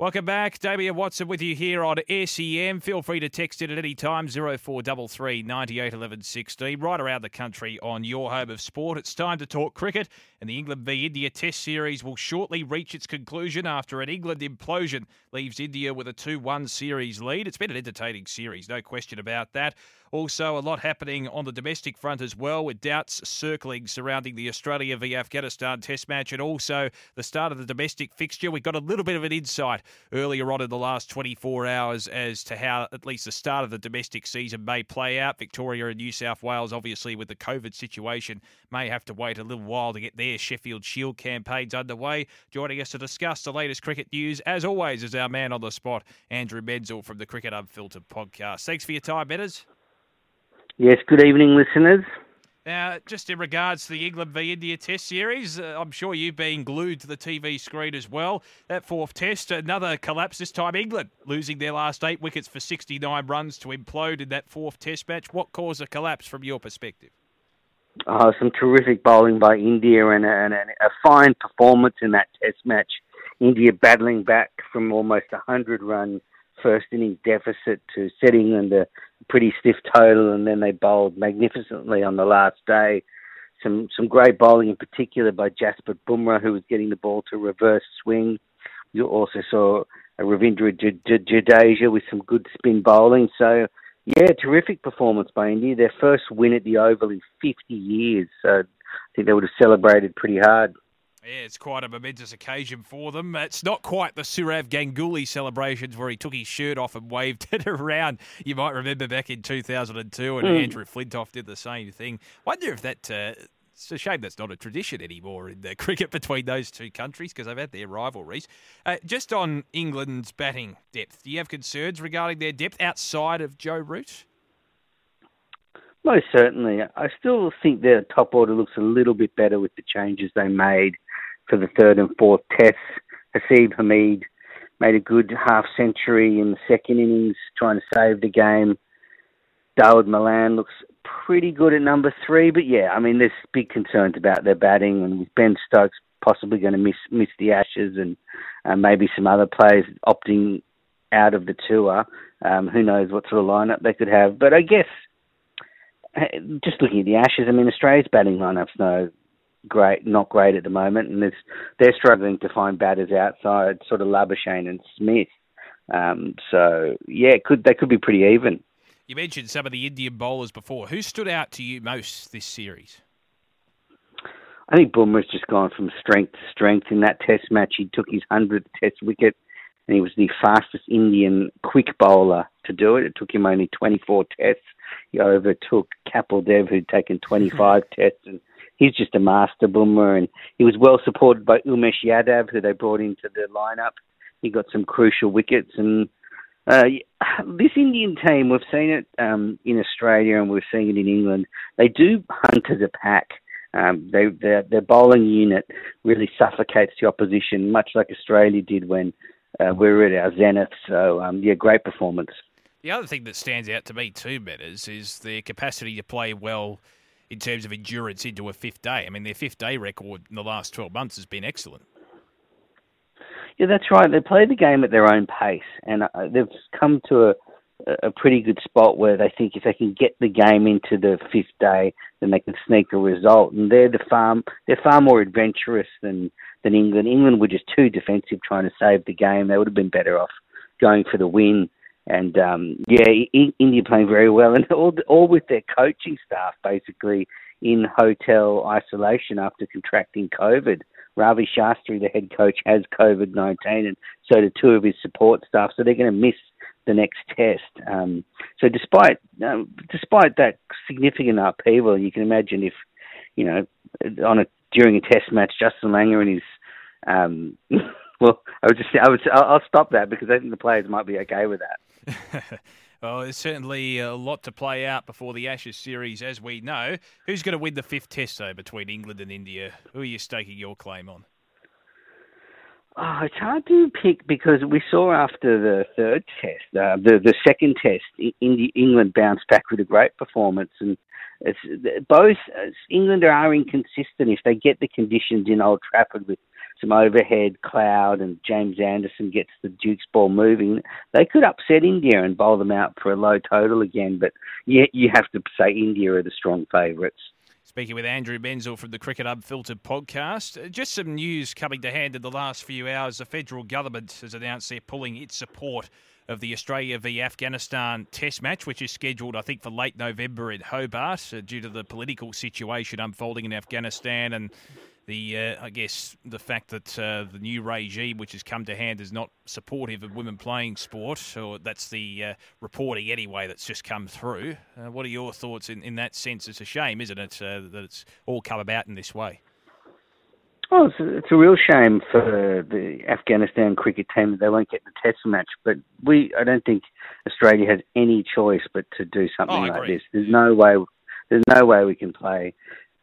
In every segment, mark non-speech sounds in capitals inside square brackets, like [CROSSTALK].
Welcome back. Damian Watson with you here on SEN. Feel free to text it at any time, 0433 98 11 16, right around the country on your home of sport. It's time to talk cricket, and the England v India Test Series will shortly reach its conclusion after an England implosion leaves India with a 2 1 series lead. It's been an entertaining series, no question about that. Also, a lot happening on the domestic front as well, with doubts circling surrounding the Australia v Afghanistan Test match and also the start of the domestic fixture. We got a little bit of an insight earlier on in the last 24 hours as to how at least the start of the domestic season may play out. Victoria and New South Wales, obviously, with the COVID situation, may have to wait a little while to get their Sheffield Shield campaigns underway. Joining us to discuss the latest cricket news, as always, is our man on the spot, Andrew Menczel from the Cricket Unfiltered podcast. Thanks for your time, Betters. Yes, good evening, listeners. Now, just in regards to the England v India Test series, uh, I'm sure you've been glued to the TV screen as well. That fourth Test, another collapse. This time, England losing their last eight wickets for 69 runs to implode in that fourth Test match. What caused the collapse from your perspective? Oh, some terrific bowling by India and a, and a fine performance in that Test match. India battling back from almost a 100 run first innings deficit to set England a pretty stiff total, and then they bowled magnificently on the last day. Some some great bowling in particular by Jasprit Bumrah, who was getting the ball to reverse swing. You also saw Ravindra Jadeja with some good spin bowling. So, yeah, terrific performance by India. Their first win at the Oval in 50 years. So, I think they would have celebrated pretty hard. Yeah, it's quite a momentous occasion for them. It's not quite the Sourav Ganguly celebrations where he took his shirt off and waved [LAUGHS] it around. You might remember back in 2002, and mm. Andrew Flintoff did the same thing. Wonder if that. Uh, it's a shame that's not a tradition anymore in the [LAUGHS] cricket between those two countries because they've had their rivalries. Uh, just on England's batting depth, do you have concerns regarding their depth outside of Joe Root? Most certainly. I still think their top order looks a little bit better with the changes they made for the third and fourth tests. Haseeb Hameed made a good half century in the second innings, trying to save the game. Dawid Malan looks pretty good at number three, but yeah, I mean, there's big concerns about their batting, and with Ben Stokes possibly going to miss miss the Ashes, and uh, maybe some other players opting out of the tour. Um, who knows what sort of lineup they could have? But I guess just looking at the Ashes, I mean, Australia's batting lineup's no great, not great at the moment, and they're struggling to find batters outside, sort of Labuschagne and Smith. Um, so yeah, could they could be pretty even. You mentioned some of the Indian bowlers before. Who stood out to you most this series? I think Bumrah's just gone from strength to strength. In that Test match, he took his hundredth Test wicket, and he was the fastest Indian quick bowler to do it. It took him only 24 Tests. He overtook Kapil Dev, who'd taken 25 [LAUGHS] Tests, and he's just a master boomer, and he was well supported by Umesh Yadav, who they brought into the lineup. He got some crucial wickets, and uh, this Indian team, we've seen it um, in Australia and we've seen it in England. They do hunt as a pack. Um, they, their, their bowling unit really suffocates the opposition, much like Australia did when uh, we were at our zenith. So, um, yeah, great performance. The other thing that stands out to me too, Metters, is their capacity to play well in terms of endurance into a fifth day. I mean, their fifth day record in the last 12 months has been excellent. Yeah, that's right. They play the game at their own pace, and uh, they've come to a, a pretty good spot where they think if they can get the game into the fifth day, then they can sneak a result. And they're the far they're far more adventurous than than England. England were just too defensive trying to save the game. They would have been better off going for the win. And um, yeah, India playing very well, [LAUGHS] and all all with their coaching staff basically in hotel isolation after contracting COVID. Ravi Shastri, the head coach, has COVID nineteen, and so do two of his support staff. So they're going to miss the next test. Um, so despite um, despite that significant upheaval, you can imagine if you know on a during a test match, Justin Langer and his um, [LAUGHS] well, I would just I would I'll stop that because I think the players might be okay with that. [LAUGHS] well, there's certainly a lot to play out before the Ashes series, as we know. Who's going to win the fifth test, though, between England and India? Who are you staking your claim on? Oh, it's hard to pick because we saw after the third test, uh, the the second test, England bounced back with a great performance, and it's both England are inconsistent if they get the conditions in Old Trafford with some overhead cloud and James Anderson gets the Duke's ball moving, they could upset India and bowl them out for a low total again. But yet you have to say India are the strong favourites. Speaking with Andrew Menczel from the Cricket Unfiltered podcast, uh, just some news coming to hand in the last few hours. The federal government has announced they're pulling its support of the Australia v Afghanistan Test match, which is scheduled, I think, for late November in Hobart uh, due to the political situation unfolding in Afghanistan and the uh, I guess the fact that uh, the new regime, which has come to hand, is not supportive of women playing sport, or that's the uh, reporting anyway that's just come through. Uh, what are your thoughts in, in that sense? It's a shame, isn't it, uh, that it's all come about in this way? Oh, it's a, it's a real shame for the Afghanistan cricket team that they won't get the Test match. But we, I don't think Australia has any choice but to do something oh, like this. There's no way. There's no way we can play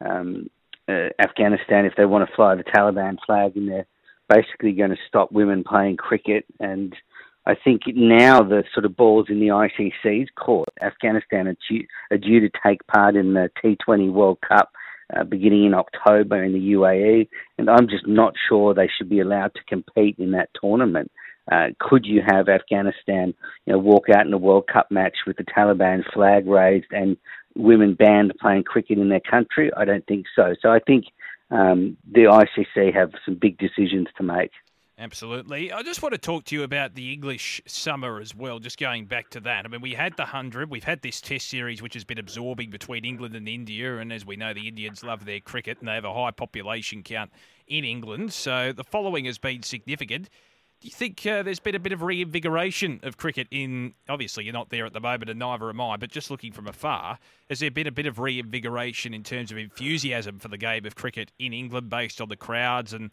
um, uh, Afghanistan if they want to fly the Taliban flag, and they're basically going to stop women playing cricket. And I think now the sort of balls in the ICC's court. Afghanistan are due, are due to take part in the T20 World Cup. Uh, beginning in October in the UAE, and I'm just not sure they should be allowed to compete in that tournament. Uh, could you have Afghanistan, you know, walk out in a World Cup match with the Taliban flag raised and women banned playing cricket in their country? I don't think so. So I think um, the ICC have some big decisions to make. Absolutely. I just want to talk to you about the English summer as well, just going back to that. I mean, we had the 100, we've had this test series which has been absorbing between England and India, and as we know, the Indians love their cricket and they have a high population count in England, so the following has been significant. You think uh, there's been a bit of reinvigoration of cricket in? Obviously, you're not there at the moment, and neither am I. But just looking from afar, has there been a bit of reinvigoration in terms of enthusiasm for the game of cricket in England, based on the crowds and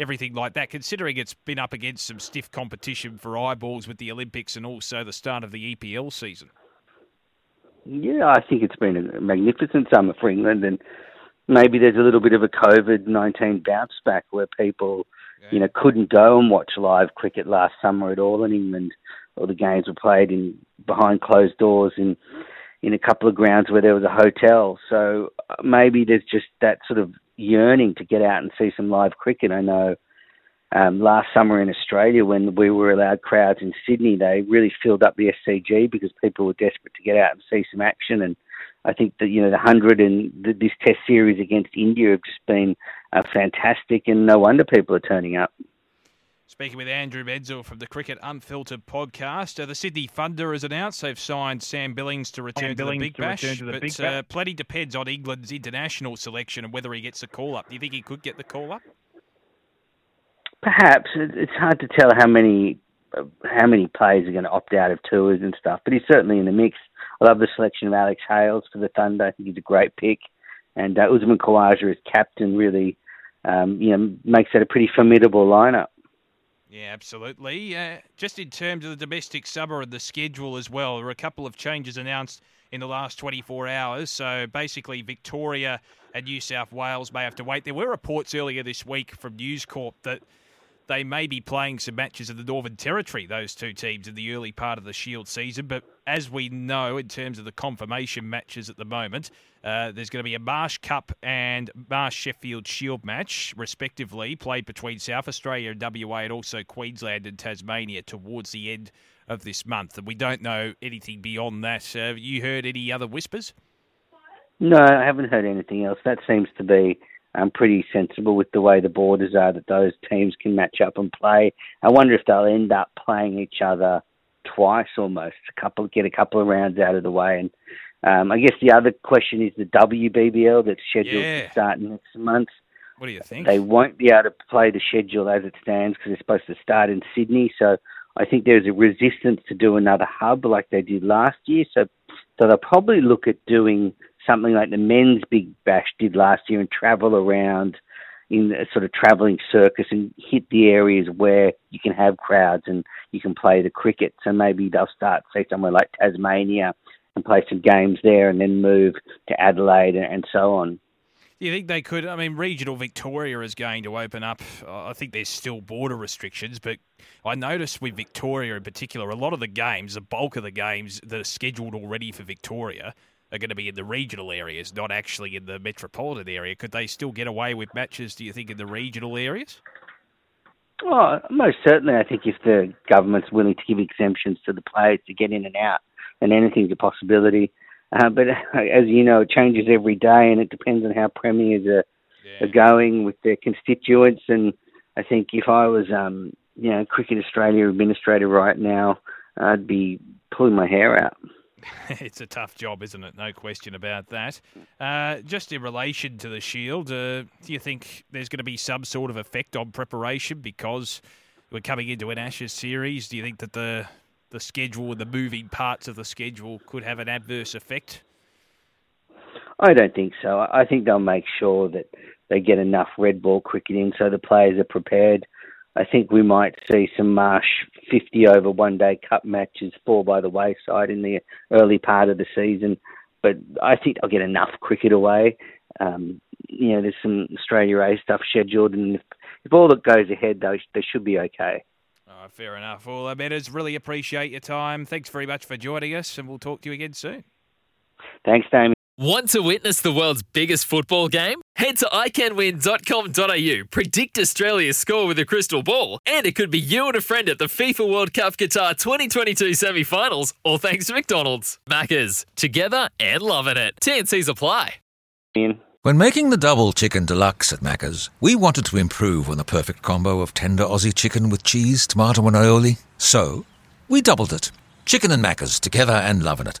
everything like that? Considering it's been up against some stiff competition for eyeballs with the Olympics and also the start of the EPL season. Yeah, I think it's been a magnificent summer for England, and maybe there's a little bit of a COVID nineteen bounce back where people you know, couldn't go and watch live cricket last summer at all in England. All the games were played in behind closed doors in in a couple of grounds where there was a hotel. So uh, maybe there's just that sort of yearning to get out and see some live cricket. I know um, last summer in Australia when we were allowed crowds in Sydney, they really filled up the SCG because people were desperate to get out and see some action and I think that you know the hundred and the, this Test series against India have just been uh, fantastic, and no wonder people are turning up. Speaking with Andrew Menczel from the Cricket Unfiltered podcast, uh, the Sydney Thunder has announced they've signed Sam Billings to return to the Big Bash, the but Big uh, plenty depends on England's international selection and whether he gets a call up. Do you think he could get the call up? Perhaps it's hard to tell how many uh, how many players are going to opt out of tours and stuff, but he's certainly in the mix. I love the selection of Alex Hales for the Thunder. I think he's a great pick. And uh, Usman Khawaja as captain really, um, you know, makes that a pretty formidable lineup. Yeah, absolutely. Uh, just in terms of the domestic summer and the schedule as well, there are a couple of changes announced in the last 24 hours. So basically, Victoria and New South Wales may have to wait. There were reports earlier this week from News Corp that they may be playing some matches in the Northern Territory, those two teams, in the early part of the Shield season. But as we know, in terms of the confirmation matches at the moment, uh, there's going to be a Marsh Cup and Marsh Sheffield Shield match, respectively, played between South Australia and WA and also Queensland and Tasmania towards the end of this month. And we don't know anything beyond that. Uh, you heard any other whispers? No, I haven't heard anything else. That seems to be um, pretty sensible with the way the borders are that those teams can match up and play. I wonder if they'll end up playing each other twice almost, a couple get a couple of rounds out of the way. And um, I guess the other question is the WBBL that's scheduled yeah. to start next month. What do you think? They won't be able to play the schedule as it stands because they're supposed to start in Sydney. So I think there's a resistance to do another hub like they did last year. So, so they'll probably look at doing something like the men's Big Bash did last year and travel around in a sort of travelling circus and hit the areas where you can have crowds and you can play the cricket. So maybe they'll start, say, somewhere like Tasmania and play some games there and then move to Adelaide and so on. Do you think they could? I mean, regional Victoria is going to open up. I think there's still border restrictions, but I noticed with Victoria in particular, a lot of the games, the bulk of the games that are scheduled already for Victoria, are going to be in the regional areas, not actually in the metropolitan area. Could they still get away with matches, do you think, in the regional areas? Oh, most certainly. I think if the government's willing to give exemptions to the players to get in and out, then anything's a possibility. Uh, but [LAUGHS] as you know, it changes every day, and it depends on how premiers are, yeah. are going with their constituents. And I think if I was, um, you know, Cricket Australia administrator right now, I'd be pulling my hair out. [LAUGHS] it's a tough job, isn't it? No question about that. Uh, just in relation to the Shield, uh, do you think there's going to be some sort of effect on preparation because we're coming into an Ashes series? Do you think that the the schedule and the moving parts of the schedule could have an adverse effect? I don't think so. I think they'll make sure that they get enough red ball cricket in so the players are prepared. I think we might see some Marsh 50 over one day cup matches fall by the wayside in the early part of the season. But I think I'll get enough cricket away. Um, you know, there's some Australia A stuff scheduled, and if, if all that goes ahead, they, they should be okay. Oh, fair enough. Well, I really appreciate your time. Thanks very much for joining us, and we'll talk to you again soon. Thanks, Damian. Want to witness the world's biggest football game? Head to iCanWin.com.au, predict Australia's score with a crystal ball, and it could be you and a friend at the FIFA World Cup Qatar 2022 semi finals, all thanks to McDonald's. Maccas, together and loving it. TNCs apply. When making the double chicken deluxe at Macca's, we wanted to improve on the perfect combo of tender Aussie chicken with cheese, tomato, and aioli. So, we doubled it. Chicken and Macca's, together and loving it.